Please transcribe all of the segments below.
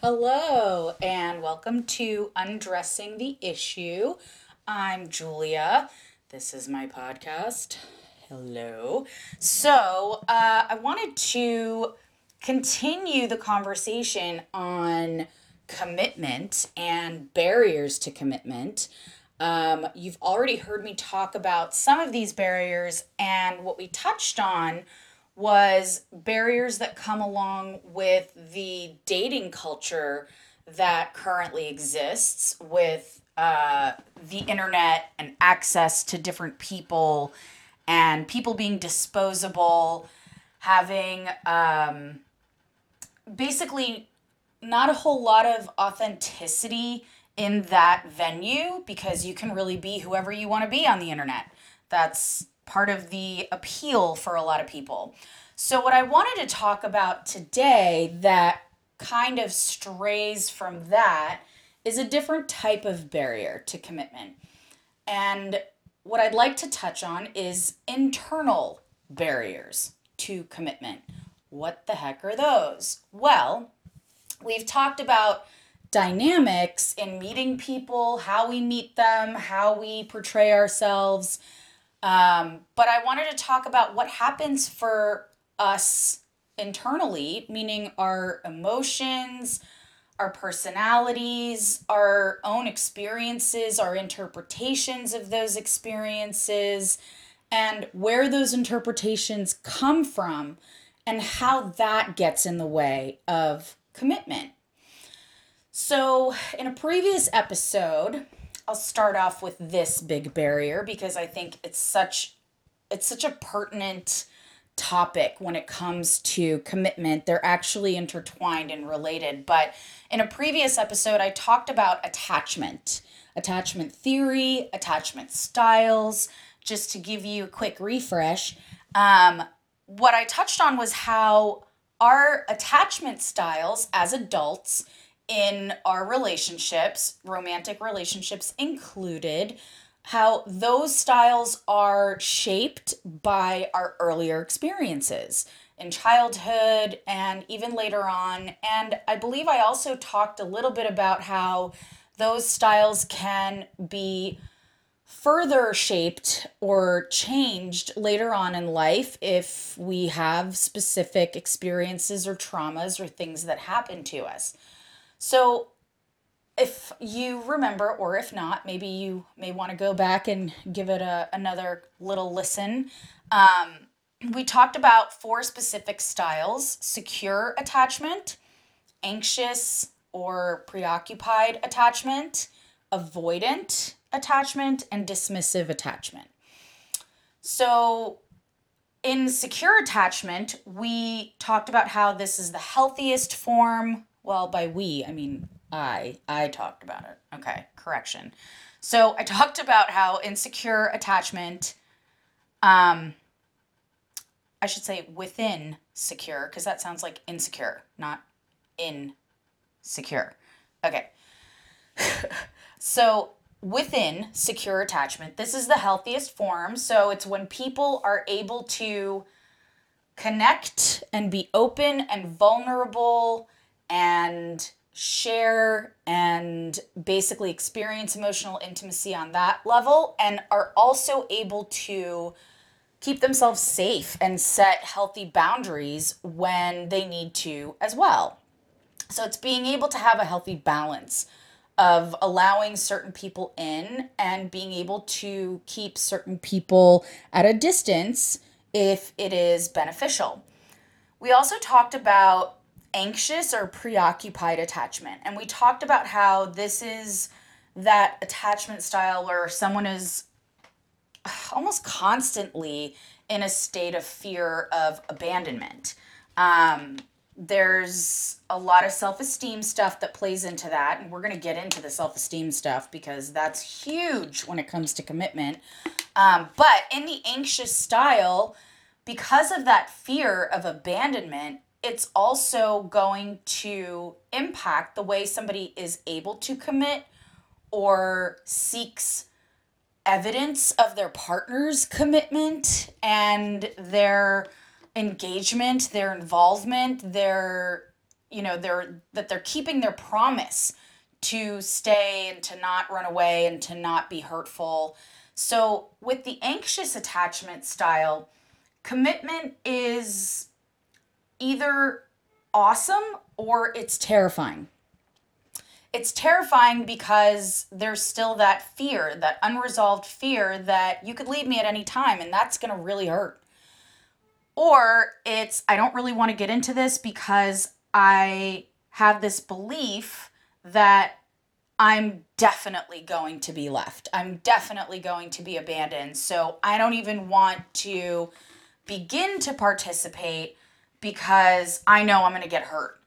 Hello, and welcome to Undressing the Issue. I'm Julia. This is my podcast. Hello. So, uh, I wanted to continue the conversation on commitment and barriers to commitment. Um, you've already heard me talk about some of these barriers, and what we touched on was barriers that come along with the dating culture that currently exists with uh, the internet and access to different people and people being disposable, having um, basically not a whole lot of authenticity in that venue because you can really be whoever you want to be on the internet. That's part of the appeal for a lot of people. So, what I wanted to talk about today that kind of strays from that is a different type of barrier to commitment. And what I'd like to touch on is internal barriers to commitment. What the heck are those? Well, we've talked about dynamics in meeting people, how we meet them, how we portray ourselves, um, but I wanted to talk about what happens for us internally, meaning our emotions, our personalities, our own experiences, our interpretations of those experiences, and where those interpretations come from, and how that gets in the way of commitment. So, in a previous episode, I'll start off with this big barrier because I think it's such it's such a pertinent topic when it comes to commitment. They're actually intertwined and related. But in a previous episode, I talked about attachment, attachment theory, attachment styles. Just to give you a quick refresh, um, what I touched on was how our attachment styles as adults in our relationships, romantic relationships included, how those styles are shaped by our earlier experiences in childhood and even later on. And I believe I also talked a little bit about how those styles can be further shaped or changed later on in life if we have specific experiences or traumas or things that happen to us. So, if you remember, or if not, maybe you may want to go back and give it a, another little listen. Um, we talked about four specific styles secure attachment, anxious or preoccupied attachment, avoidant attachment, and dismissive attachment. So, in secure attachment, we talked about how this is the healthiest form well, by we, I mean I. I talked about it. Okay, correction. So I talked about how insecure attachment, um, I should say within secure, because that sounds like insecure, not insecure. Okay. so within secure attachment, this is the healthiest form. So it's when people are able to connect and be open and vulnerable and share and basically experience emotional intimacy on that level and are also able to keep themselves safe and set healthy boundaries when they need to as well. So it's being able to have a healthy balance of allowing certain people in and being able to keep certain people at a distance if it is beneficial. We also talked about anxious or preoccupied attachment. And we talked about how this is that attachment style where someone is almost constantly in a state of fear of abandonment. Um, there's a lot of self esteem stuff that plays into that. And we're going to get into the self esteem stuff because that's huge when it comes to commitment. Um, but in the anxious style, because of that fear of abandonment, it's also going to impact the way somebody is able to commit or seeks evidence of their partner's commitment and their engagement, their involvement, their you know they're that they're keeping their promise to stay and to not run away and to not be hurtful. So with the anxious attachment style, commitment is either awesome or it's terrifying. It's terrifying because there's still that fear, that unresolved fear that you could leave me at any time and that's going to really hurt. Or it's, I don't really want to get into this because I have this belief that I'm definitely going to be left. I'm definitely going to be abandoned. So I don't even want to begin to participate because I know I'm going to get hurt.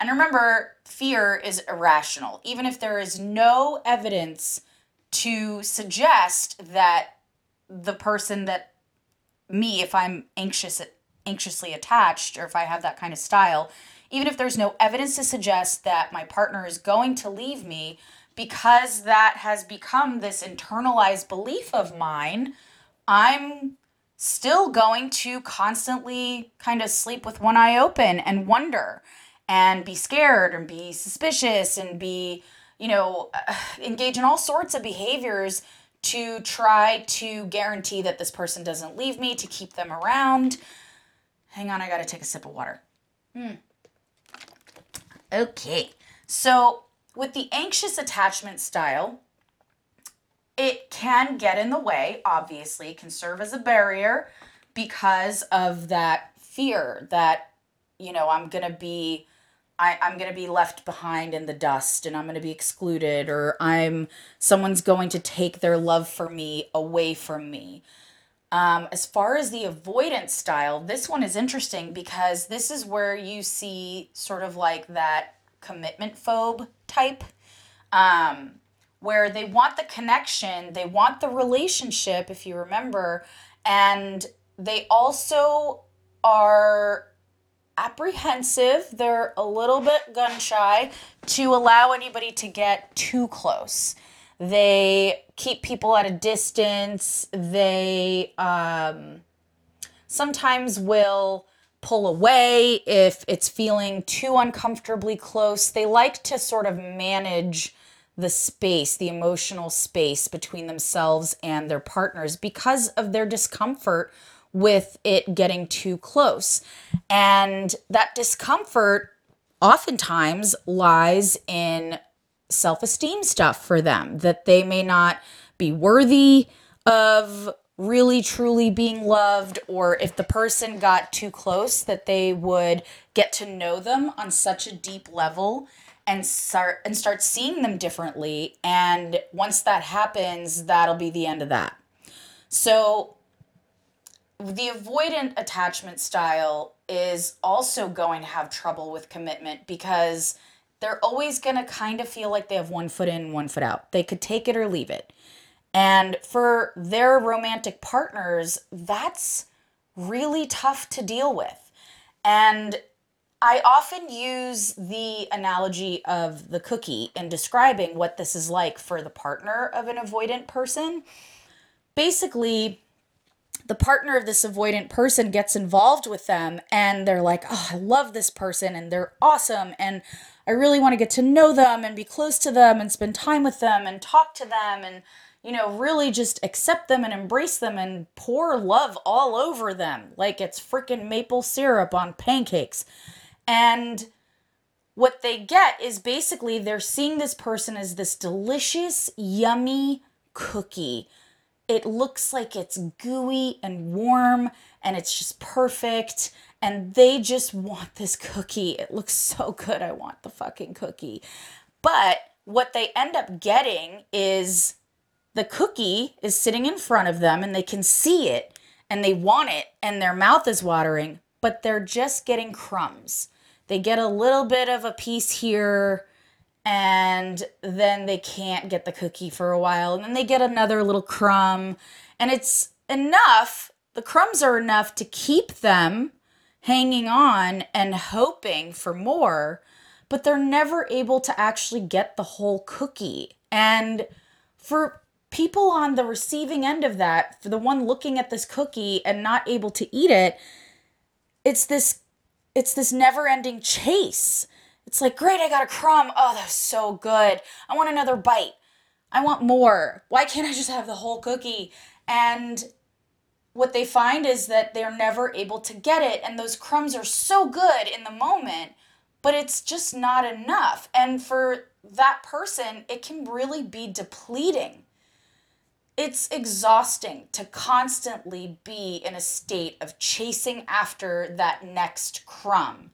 And remember, fear is irrational. Even if there is no evidence to suggest that the person that me, if I'm anxious, anxiously attached, or if I have that kind of style, even if there's no evidence to suggest that my partner is going to leave me, because that has become this internalized belief of mine, I'm still going to constantly kind of sleep with one eye open and wonder and be scared and be suspicious and be, you know, engage in all sorts of behaviors to try to guarantee that this person doesn't leave me, to keep them around. Hang on, I gotta take a sip of water. Hmm. Okay, so with the anxious attachment style, it can get in the way, obviously, can serve as a barrier because of that fear that, you know, I'm going to be. I, I'm going to be left behind in the dust and I'm going to be excluded, or I'm someone's going to take their love for me away from me. Um, as far as the avoidance style, this one is interesting because this is where you see sort of like that commitment phobe type. Um, where they want the connection, they want the relationship, if you remember, and they also are apprehensive. They're a little bit gun shy to allow anybody to get too close. They keep people at a distance. They um, sometimes will pull away if it's feeling too uncomfortably close. They like to sort of manage the space, the emotional space between themselves and their partners because of their discomfort with it getting too close. And that discomfort oftentimes lies in self esteem stuff for them, that they may not be worthy of really truly being loved, or if the person got too close, that they would get to know them on such a deep level and start and start seeing them differently. And once that happens that'll be the end of that. So the avoidant attachment style is also going to have trouble with commitment because they're always going to kind of feel like they have one foot in one foot out. They could take it or leave it. And for their romantic partners that's really tough to deal with. And I often use the analogy of the cookie in describing what this is like for the partner of an avoidant person. Basically, the partner of this avoidant person gets involved with them and they're like, oh, I love this person and they're awesome and I really want to get to know them and be close to them and spend time with them and talk to them and, you know, really just accept them and embrace them and pour love all over them like it's freaking maple syrup on pancakes. And what they get is basically they're seeing this person as this delicious, yummy cookie. It looks like it's gooey and warm and it's just perfect. And they just want this cookie. It looks so good. I want the fucking cookie. But what they end up getting is the cookie is sitting in front of them and they can see it and they want it and their mouth is watering, but they're just getting crumbs. They get a little bit of a piece here and then they can't get the cookie for a while and then they get another little crumb and it's enough the crumbs are enough to keep them hanging on and hoping for more but they're never able to actually get the whole cookie. And for people on the receiving end of that for the one looking at this cookie and not able to eat it it's this it's this never ending chase it's like, great, I got a crumb. Oh, that was so good. I want another bite. I want more. Why can't I just have the whole cookie? And what they find is that they're never able to get it. And those crumbs are so good in the moment, but it's just not enough. And for that person, it can really be depleting. It's exhausting to constantly be in a state of chasing after that next crumb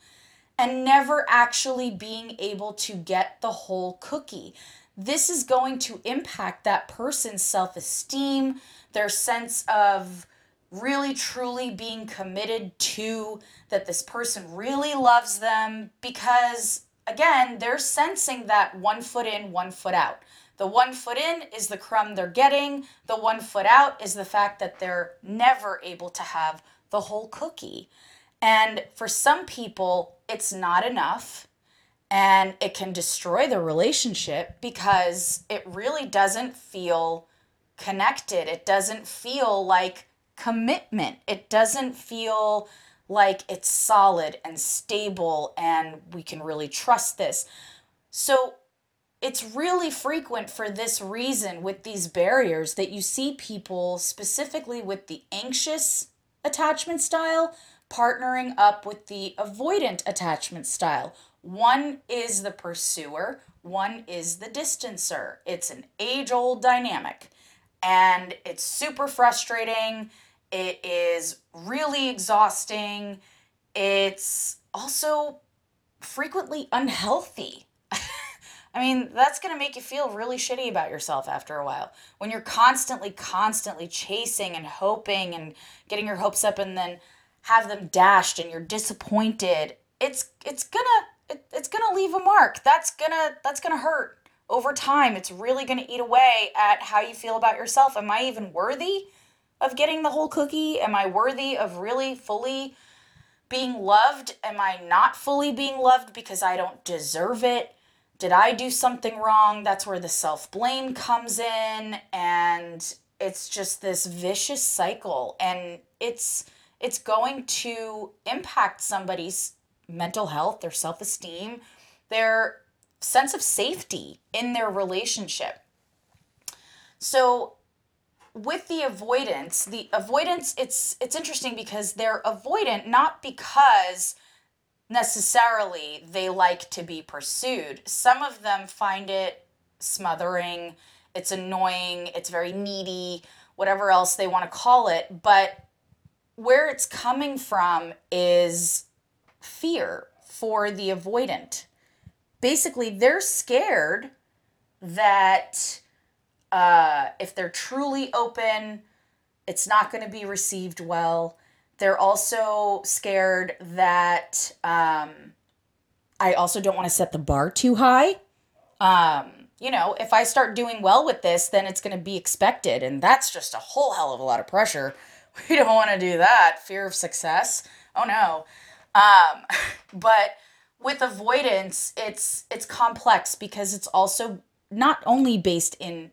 and never actually being able to get the whole cookie. This is going to impact that person's self esteem, their sense of really truly being committed to that this person really loves them because again they're sensing that one foot in one foot out the one foot in is the crumb they're getting the one foot out is the fact that they're never able to have the whole cookie and for some people it's not enough and it can destroy the relationship because it really doesn't feel connected it doesn't feel like commitment. It doesn't feel like it's solid and stable and we can really trust this. So it's really frequent for this reason with these barriers that you see people specifically with the anxious attachment style partnering up with the avoidant attachment style. One is the pursuer, one is the distancer. It's an age old dynamic and it's super frustrating it is really exhausting. It's also frequently unhealthy. I mean, that's going to make you feel really shitty about yourself after a while. When you're constantly, constantly chasing and hoping and getting your hopes up and then have them dashed and you're disappointed, it's it's going to it, it's going to leave a mark. That's going to that's going to hurt over time. It's really going to eat away at how you feel about yourself. Am I even worthy? of getting the whole cookie? Am I worthy of really fully being loved? Am I not fully being loved because I don't deserve it? Did I do something wrong? That's where the self blame comes in and it's just this vicious cycle and it's it's going to impact somebody's mental health, their self-esteem, their sense of safety in their relationship. So with the avoidance, the avoidance it's it's interesting because they're avoidant not because necessarily they like to be pursued. Some of them find it smothering, it's annoying, it's very needy, whatever else they want to call it, but where it's coming from is fear for the avoidant. Basically, they're scared that uh, if they're truly open, it's not going to be received well. They're also scared that um, I also don't want to set the bar too high. Um, you know, if I start doing well with this, then it's going to be expected. And that's just a whole hell of a lot of pressure. We don't want to do that. Fear of success. Oh no. Um, but with avoidance, it's it's complex because it's also not only based in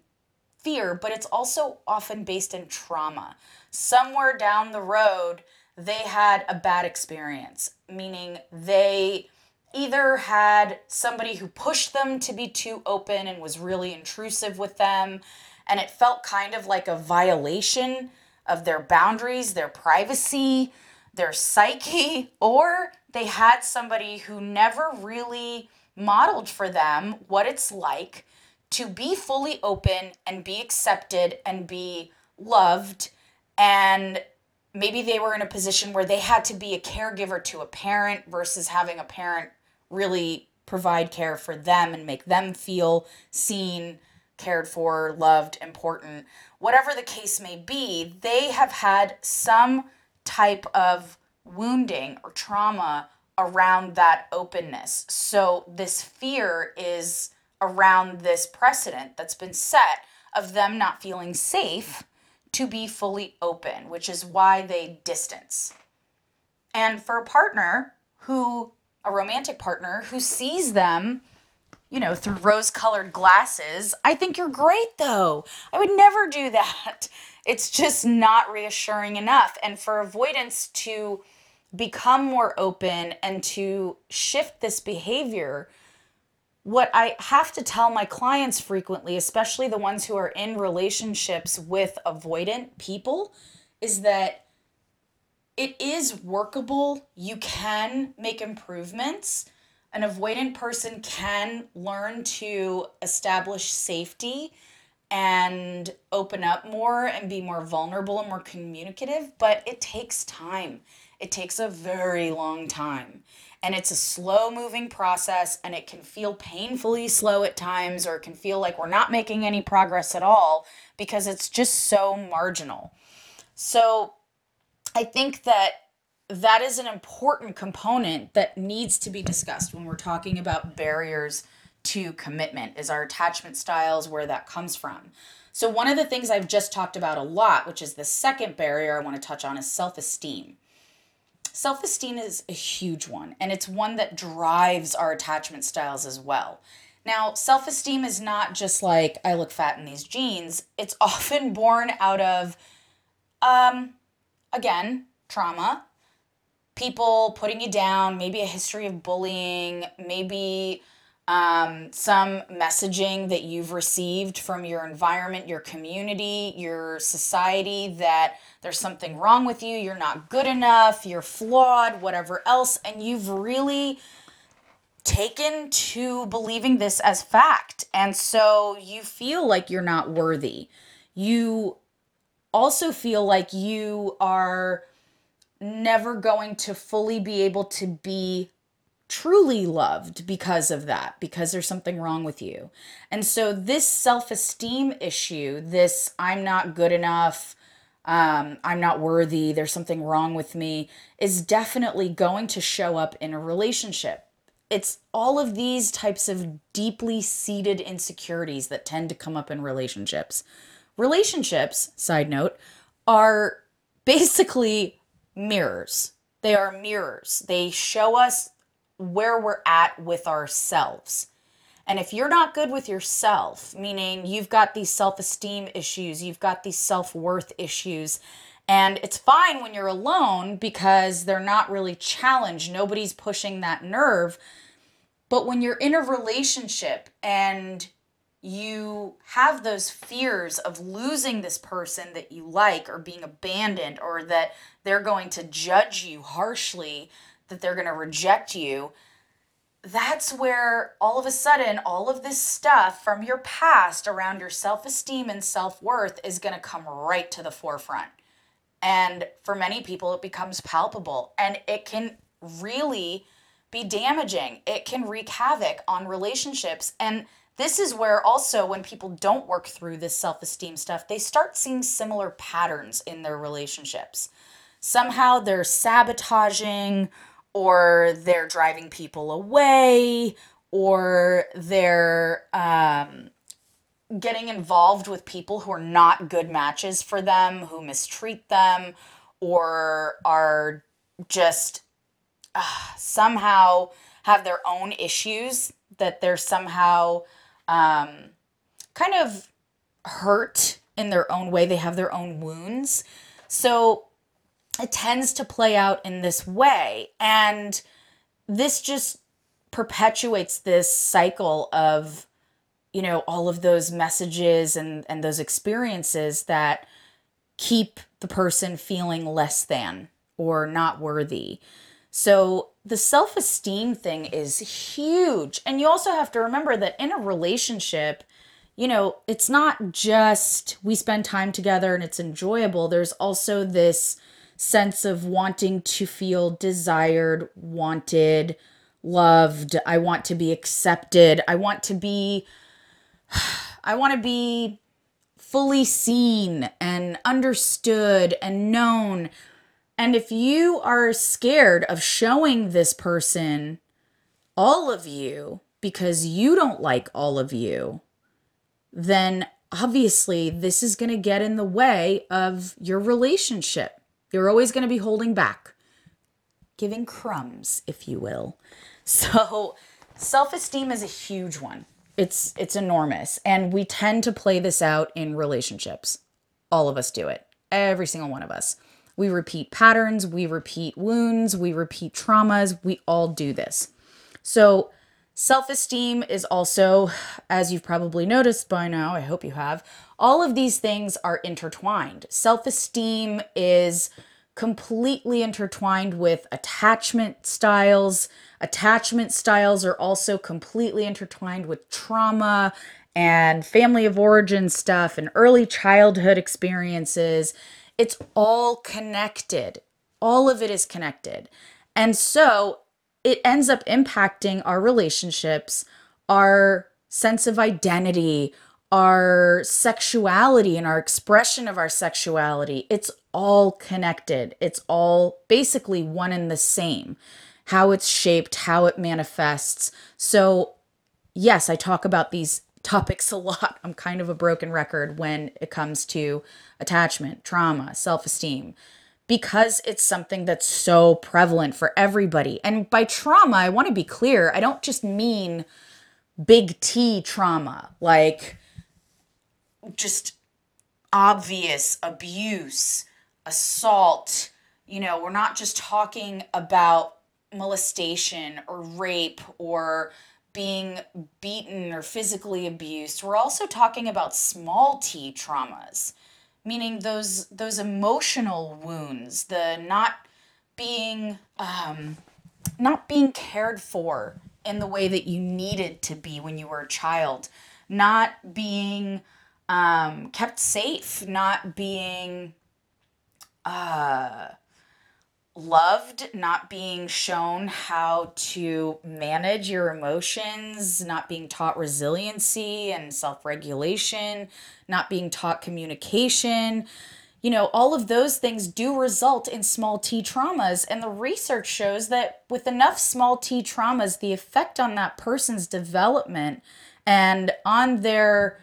fear, but it's also often based in trauma. Somewhere down the road, they had a bad experience, meaning they either had somebody who pushed them to be too open and was really intrusive with them, and it felt kind of like a violation of their boundaries, their privacy, their psyche, or they had somebody who never really modeled for them what it's like to be fully open and be accepted and be loved and maybe they were in a position where they had to be a caregiver to a parent versus having a parent really provide care for them and make them feel seen, cared for, loved, important. Whatever the case may be, they have had some type of wounding or trauma around that openness. So this fear is around this precedent that's been set of them not feeling safe to be fully open, which is why they distance. And for a partner who, a romantic partner who sees them, you know, through rose colored glasses, I think you're great though. I would never do that. It's just not reassuring enough. And for avoidance to become more open and to shift this behavior, what I have to tell my clients frequently, especially the ones who are in relationships with avoidant people, is that it is workable. You can make improvements. An avoidant person can learn to establish safety and open up more and be more vulnerable and more communicative, but it takes time. It takes a very long time. And it's a slow moving process, and it can feel painfully slow at times, or it can feel like we're not making any progress at all because it's just so marginal. So, I think that that is an important component that needs to be discussed when we're talking about barriers to commitment is our attachment styles where that comes from so one of the things i've just talked about a lot which is the second barrier i want to touch on is self-esteem self-esteem is a huge one and it's one that drives our attachment styles as well. Now self-esteem is not just like i look fat in these jeans. It's often born out of um again trauma people putting you down, maybe a history of bullying, maybe um, some messaging that you've received from your environment, your community, your society that there's something wrong with you, you're not good enough, you're flawed, whatever else, and you've really taken to believing this as fact. And so you feel like you're not worthy. You also feel like you are never going to fully be able to be truly loved because of that, because there's something wrong with you. And so, this self esteem issue, this I'm not good enough, um, I'm not worthy, there's something wrong with me, is definitely going to show up in a relationship. It's all of these types of deeply seated insecurities that tend to come up in relationships. Relationships, side note, are basically mirrors. They are mirrors. They show us where we're at with ourselves. And if you're not good with yourself, meaning you've got these self esteem issues, you've got these self worth issues, and it's fine when you're alone because they're not really challenged, nobody's pushing that nerve. But when you're in a relationship and you have those fears of losing this person that you like or being abandoned or that they're going to judge you harshly, that they're going to reject you, that's where all of a sudden all of this stuff from your past around your self esteem and self worth is going to come right to the forefront. And for many people, it becomes palpable and it can really be damaging. It can wreak havoc on relationships. And this is where also when people don't work through this self-esteem stuff they start seeing similar patterns in their relationships somehow they're sabotaging or they're driving people away or they're um, getting involved with people who are not good matches for them who mistreat them or are just uh, somehow have their own issues that they're somehow um, kind of hurt in their own way. They have their own wounds. So it tends to play out in this way. And this just perpetuates this cycle of, you know, all of those messages and, and those experiences that keep the person feeling less than or not worthy. So the self esteem thing is huge. And you also have to remember that in a relationship, you know, it's not just we spend time together and it's enjoyable. There's also this sense of wanting to feel desired, wanted, loved. I want to be accepted. I want to be, I want to be fully seen and understood and known. And if you are scared of showing this person all of you because you don't like all of you, then obviously this is going to get in the way of your relationship. You're always going to be holding back, giving crumbs, if you will. So, self-esteem is a huge one. It's it's enormous and we tend to play this out in relationships. All of us do it. Every single one of us We repeat patterns, we repeat wounds, we repeat traumas. We all do this. So, self esteem is also, as you've probably noticed by now, I hope you have, all of these things are intertwined. Self esteem is completely intertwined with attachment styles. Attachment styles are also completely intertwined with trauma and family of origin stuff and early childhood experiences. It's all connected. All of it is connected. And so it ends up impacting our relationships, our sense of identity, our sexuality and our expression of our sexuality. It's all connected. It's all basically one and the same. How it's shaped, how it manifests. So, yes, I talk about these topics a lot. I'm kind of a broken record when it comes to attachment, trauma, self esteem, because it's something that's so prevalent for everybody. And by trauma, I want to be clear, I don't just mean big T trauma, like just obvious abuse, assault. You know, we're not just talking about molestation or rape or being beaten or physically abused. We're also talking about small t traumas, meaning those those emotional wounds, the not being um, not being cared for in the way that you needed to be when you were a child, not being um, kept safe, not being uh, loved, not being shown how to manage your emotions, not being taught resiliency and self regulation, not being taught communication. You know, all of those things do result in small t traumas. And the research shows that with enough small t traumas, the effect on that person's development and on their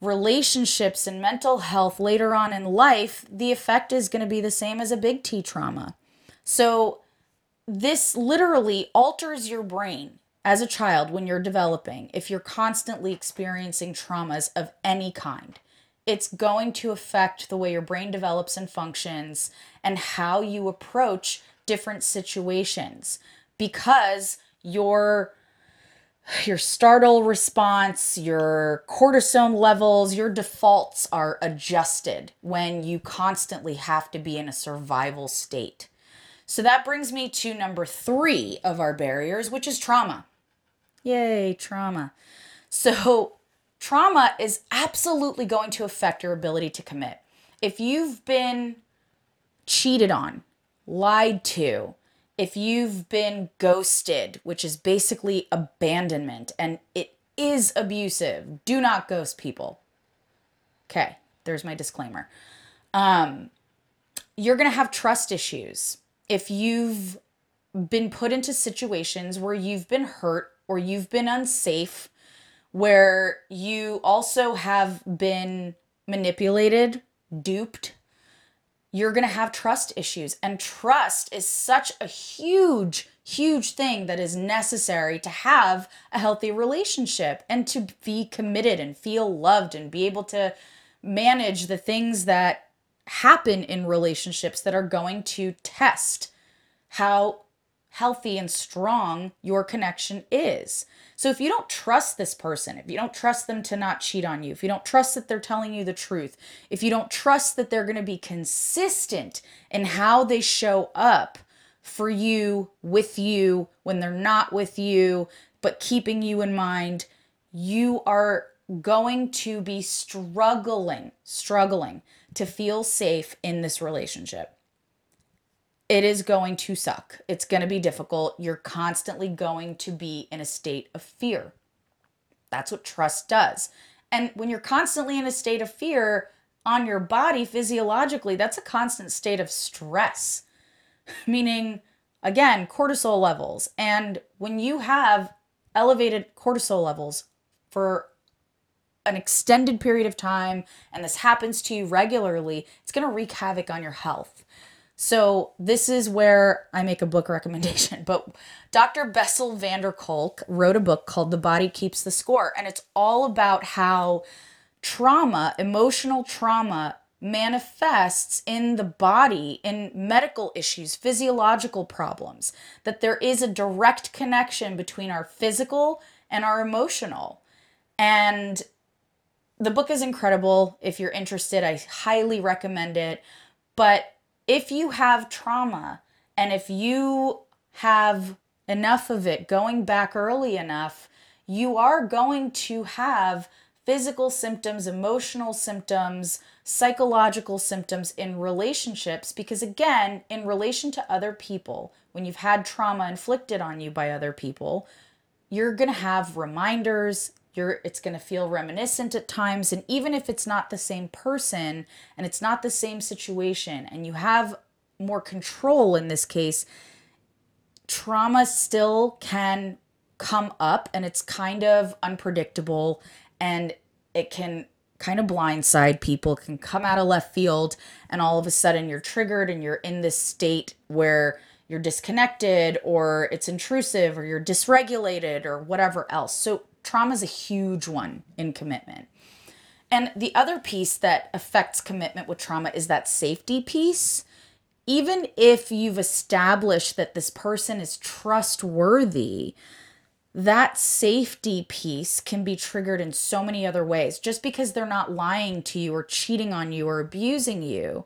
relationships and mental health later on in life, the effect is going to be the same as a big T trauma. So, this literally alters your brain as a child when you're developing if you're constantly experiencing traumas of any kind. It's going to affect the way your brain develops and functions and how you approach different situations because your your startle response, your cortisone levels, your defaults are adjusted when you constantly have to be in a survival state. So that brings me to number three of our barriers, which is trauma. Yay, trauma. So, trauma is absolutely going to affect your ability to commit. If you've been cheated on, lied to, if you've been ghosted, which is basically abandonment and it is abusive, do not ghost people. Okay, there's my disclaimer. Um, you're going to have trust issues if you've been put into situations where you've been hurt or you've been unsafe, where you also have been manipulated, duped, you're going to have trust issues. And trust is such a huge, huge thing that is necessary to have a healthy relationship and to be committed and feel loved and be able to manage the things that happen in relationships that are going to test how healthy and strong your connection is. So if you don't trust this person, if you don't trust them to not cheat on you, if you don't trust that they're telling you the truth, if you don't trust that they're going to be consistent in how they show up for you, with you, when they're not with you, but keeping you in mind, you are going to be struggling, struggling to feel safe in this relationship it is going to suck. It's going to be difficult. You're constantly going to be in a state of fear. That's what trust does. And when you're constantly in a state of fear on your body physiologically, that's a constant state of stress, meaning, again, cortisol levels. And when you have elevated cortisol levels for an extended period of time and this happens to you regularly, it's going to wreak havoc on your health. So this is where I make a book recommendation. But Dr. Bessel van der Kolk wrote a book called The Body Keeps the Score. And it's all about how trauma, emotional trauma, manifests in the body in medical issues, physiological problems, that there is a direct connection between our physical and our emotional. And the book is incredible. If you're interested, I highly recommend it. But if you have trauma and if you have enough of it going back early enough, you are going to have physical symptoms, emotional symptoms, psychological symptoms in relationships. Because again, in relation to other people, when you've had trauma inflicted on you by other people, you're going to have reminders. You're, it's going to feel reminiscent at times. And even if it's not the same person and it's not the same situation, and you have more control in this case, trauma still can come up and it's kind of unpredictable and it can kind of blindside people can come out of left field and all of a sudden you're triggered and you're in this state where you're disconnected or it's intrusive or you're dysregulated or whatever else so trauma is a huge one in commitment and the other piece that affects commitment with trauma is that safety piece even if you've established that this person is trustworthy that safety piece can be triggered in so many other ways. Just because they're not lying to you or cheating on you or abusing you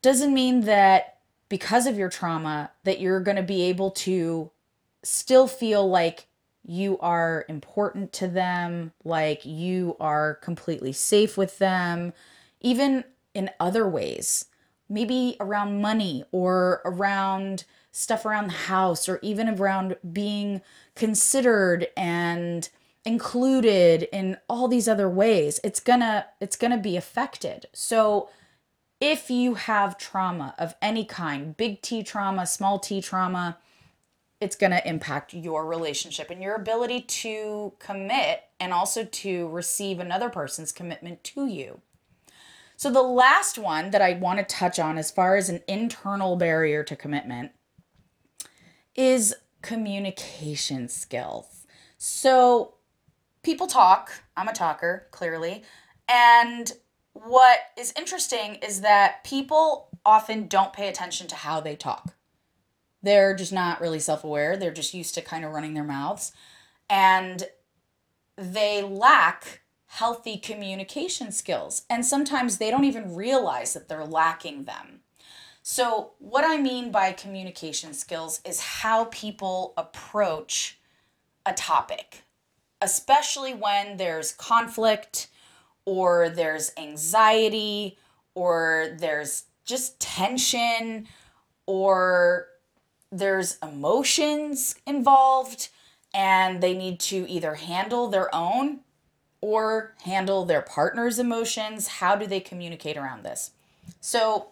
doesn't mean that because of your trauma that you're going to be able to still feel like you are important to them, like you are completely safe with them, even in other ways. Maybe around money or around stuff around the house or even around being considered and included in all these other ways it's gonna it's gonna be affected so if you have trauma of any kind big t trauma small t trauma it's going to impact your relationship and your ability to commit and also to receive another person's commitment to you so the last one that i want to touch on as far as an internal barrier to commitment is communication skills. So people talk, I'm a talker, clearly. And what is interesting is that people often don't pay attention to how they talk. They're just not really self aware. They're just used to kind of running their mouths. And they lack healthy communication skills. And sometimes they don't even realize that they're lacking them. So, what I mean by communication skills is how people approach a topic, especially when there's conflict or there's anxiety or there's just tension or there's emotions involved and they need to either handle their own or handle their partner's emotions. How do they communicate around this? So,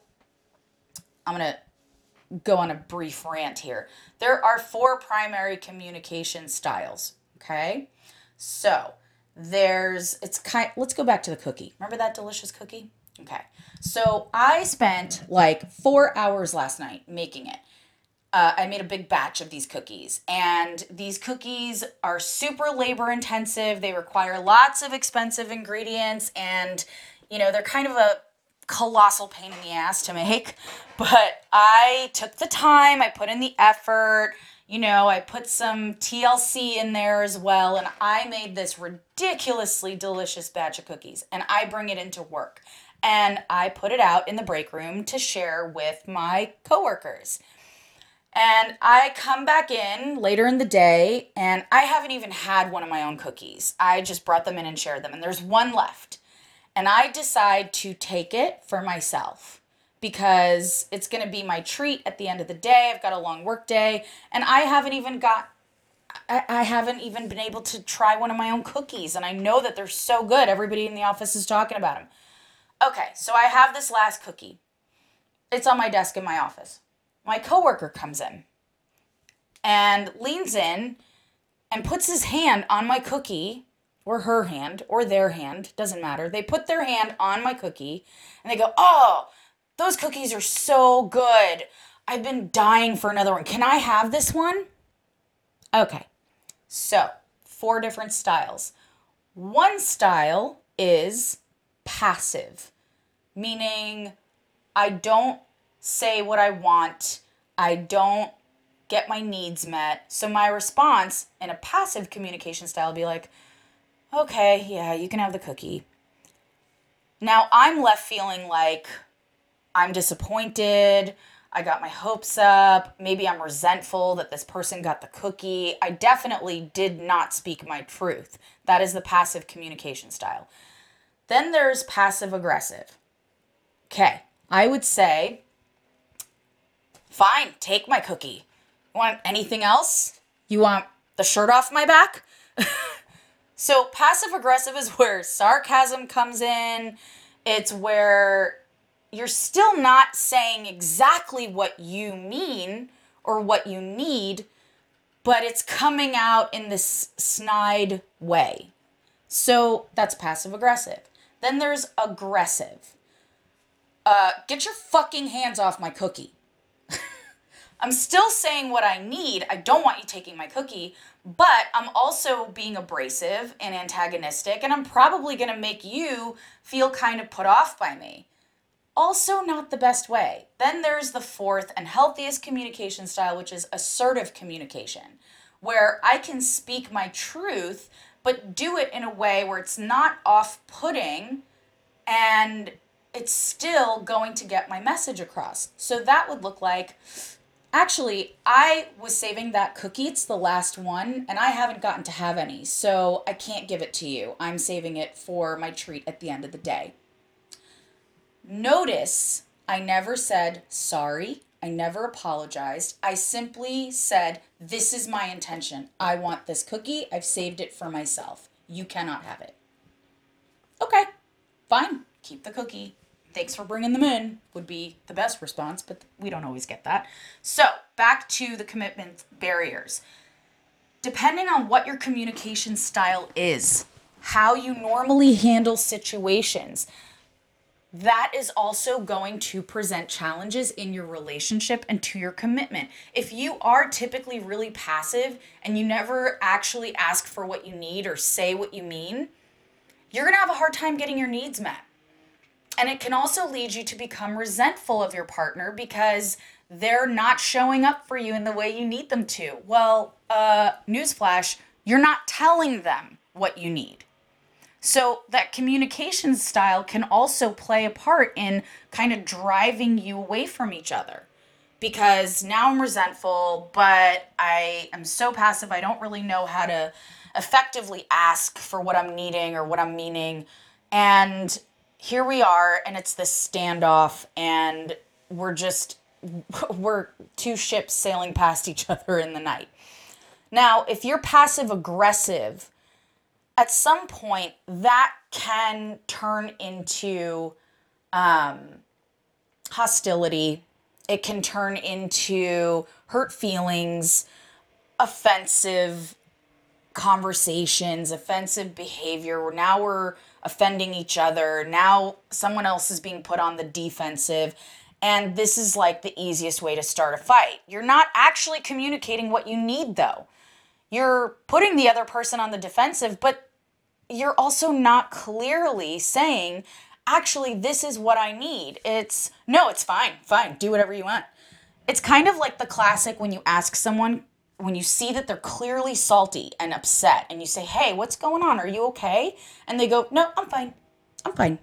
I'm going to go on a brief rant here. There are four primary communication styles, okay? So, there's it's kind let's go back to the cookie. Remember that delicious cookie? Okay. So, I spent like 4 hours last night making it. Uh, I made a big batch of these cookies, and these cookies are super labor intensive. They require lots of expensive ingredients, and you know, they're kind of a colossal pain in the ass to make, but I took the time, I put in the effort, you know, I put some TLC in there as well, and I made this ridiculously delicious batch of cookies, and I bring it into work. And I put it out in the break room to share with my coworkers. And I come back in later in the day, and I haven't even had one of my own cookies. I just brought them in and shared them, and there's one left and I decide to take it for myself because it's going to be my treat at the end of the day. I've got a long work day and I haven't even got I, I haven't even been able to try one of my own cookies and I know that they're so good. Everybody in the office is talking about them. Okay, so I have this last cookie. It's on my desk in my office. My coworker comes in and leans in and puts his hand on my cookie or her hand or their hand, doesn't matter. They put their hand on my cookie and they go, Oh, those cookies are so good. I've been dying for another one. Can I have this one? Okay, so four different styles. One style is passive. meaning I don't say what I want, I don't get my needs met. So my response in a passive communication style would be like, okay, yeah, you can have the cookie. Now I'm left feeling like I'm disappointed. I got my hopes up. Maybe I'm resentful that this person got the cookie. I definitely did not speak my truth. That is the passive communication style. Then there's passive aggressive. Okay, I would say, fine, take my cookie. You want anything else? You want the shirt off my back? so, passive aggressive is where sarcasm comes in. It's where you're still not saying exactly what you mean or what you need, but it's coming out in this snide way. So that's passive aggressive. Then there's aggressive. Uh, get your fucking hands off my cookie. I'm still saying what I need. I don't want you taking my cookie, but I'm also being abrasive and antagonistic, and I'm probably gonna make you feel kind of put off by me also not the best way. Then there's the fourth and healthiest communication style, which is assertive communication, where I can speak my truth, but do it in a way where it's not off putting and it's still going to get my message across. So that would look like actually, I was saving that cookie. It's the last one, and I haven't gotten to have any, so I can't give it to you. I'm saving it for my treat at the end of the day. Notice I never said sorry. I never apologized. I simply said, This is my intention. I want this cookie. I've saved it for myself. You cannot have it. Okay, fine. Keep the cookie. Thanks for bringing them in, would be the best response, but we don't always get that. So, back to the commitment barriers. Depending on what your communication style is, how you normally handle situations, that is also going to present challenges in your relationship and to your commitment. If you are typically really passive and you never actually ask for what you need or say what you mean, you're to have a hard time getting your needs met. And it can also lead you to become resentful of your partner because they're not showing up for you in the way you need them to. Well, uh, newsflash, you're not telling them what you need. So that communication style can also play a part in kind of driving you away from each other. Because now I'm resentful, but I am so passive, I don't really know how to effectively ask for what I'm needing or what I'm meaning. And here we are, and it's this standoff, and we're just, we're two ships sailing past each other in the night. Now, if you're passive aggressive, at some point that can turn into um, hostility. It can turn into hurt feelings, offensive conversations, offensive behavior. Now we're offending each other. Now someone else is being put on the defensive. And this is like the easiest way to start a fight. You're not actually communicating what you need, though you're putting the other person on the defensive, but you're also not clearly saying, actually, this is what I need. It's, no, it's fine, fine, do whatever you want. It's kind of like the classic when you ask someone, when you see that they're clearly salty and upset, and you say, hey, what's going on? Are you okay? And they go, no, I'm fine, I'm fine.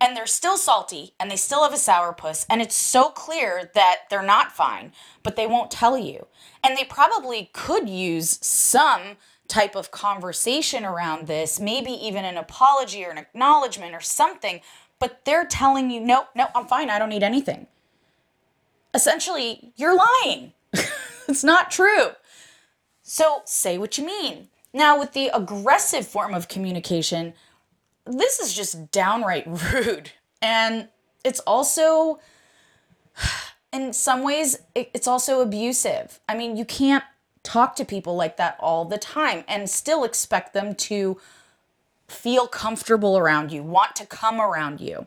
And they're still salty and they still have a sourpuss, and it's so clear that they're not fine, but they won't tell you. And they probably could use some type of conversation around this, maybe even an apology or an acknowledgement or something, but they're telling you, no, no, I'm fine. I don't need anything. Essentially, you're lying. it's not true. So say what you mean. Now, with the aggressive form of communication, this is just downright rude. And it's also in some ways it's also abusive. I mean, you can't talk to people like that all the time and still expect them to feel comfortable around you, want to come around you.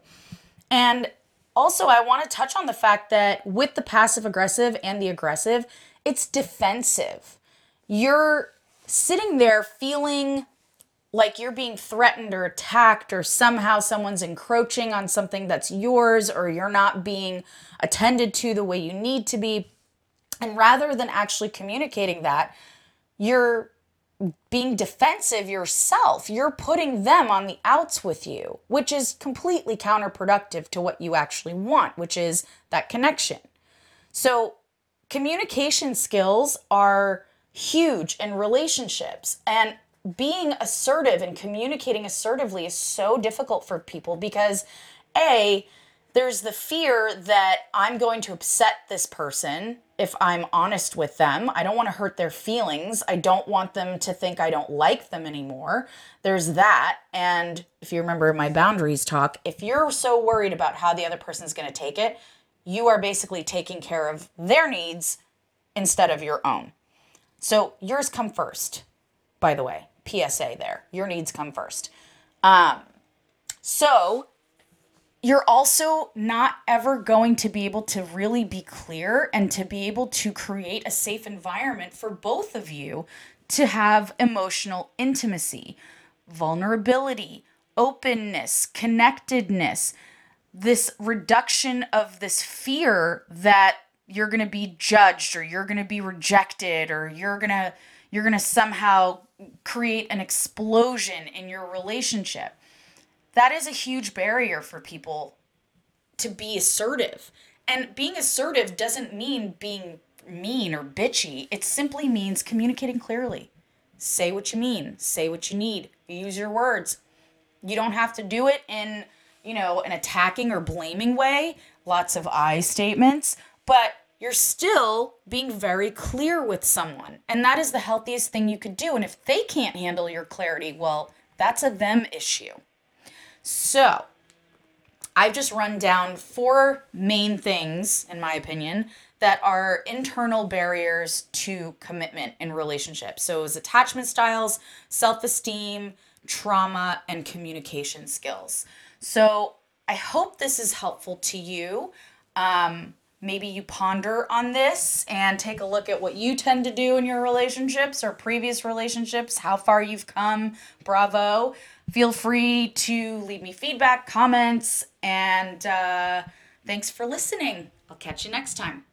And also, I want to touch on the fact that with the passive aggressive and the aggressive, it's defensive. You're sitting there feeling like you're being threatened or attacked or somehow someone's encroaching on something that's yours or you're not being attended to the way you need to be. And rather than actually communicating that, you're being defensive yourself. You're putting them on the outs with you, which is completely counterproductive to what you actually want, which is that connection. So, communication skills are huge in relationships. And being assertive and communicating assertively is so difficult for people because, A, there's the fear that I'm going to upset this person if I'm honest with them. I don't want to hurt their feelings. I don't want them to think I don't like them anymore. There's that. And if you remember my boundaries talk, if you're so worried about how the other person's going to take it, you are basically taking care of their needs instead of your own. So yours come first, by the way. PSA there. Your needs come first. Um, so you're also not ever going to be able to really be clear and to be able to create a safe environment for both of you to have emotional intimacy, vulnerability, openness, connectedness, this reduction of this fear that you're going to be judged or you're going to be rejected or you're going to you're going to somehow create an explosion in your relationship. That is a huge barrier for people to be assertive. And being assertive doesn't mean being mean or bitchy. It simply means communicating clearly. Say what you mean, say what you need, use your words. You don't have to do it in, you know, an attacking or blaming way, lots of I statements, but you're still being very clear with someone. And that is the healthiest thing you could do. And if they can't handle your clarity, well, that's a them issue. So, I've just run down four main things, in my opinion, that are internal barriers to commitment in relationships. So, it's attachment styles, self esteem, trauma, and communication skills. So, I hope this is helpful to you. Um, maybe you ponder on this and take a look at what you tend to do in your relationships or previous relationships, how far you've come. Bravo. Feel free to leave me feedback, comments, and uh, thanks for listening. I'll catch you next time.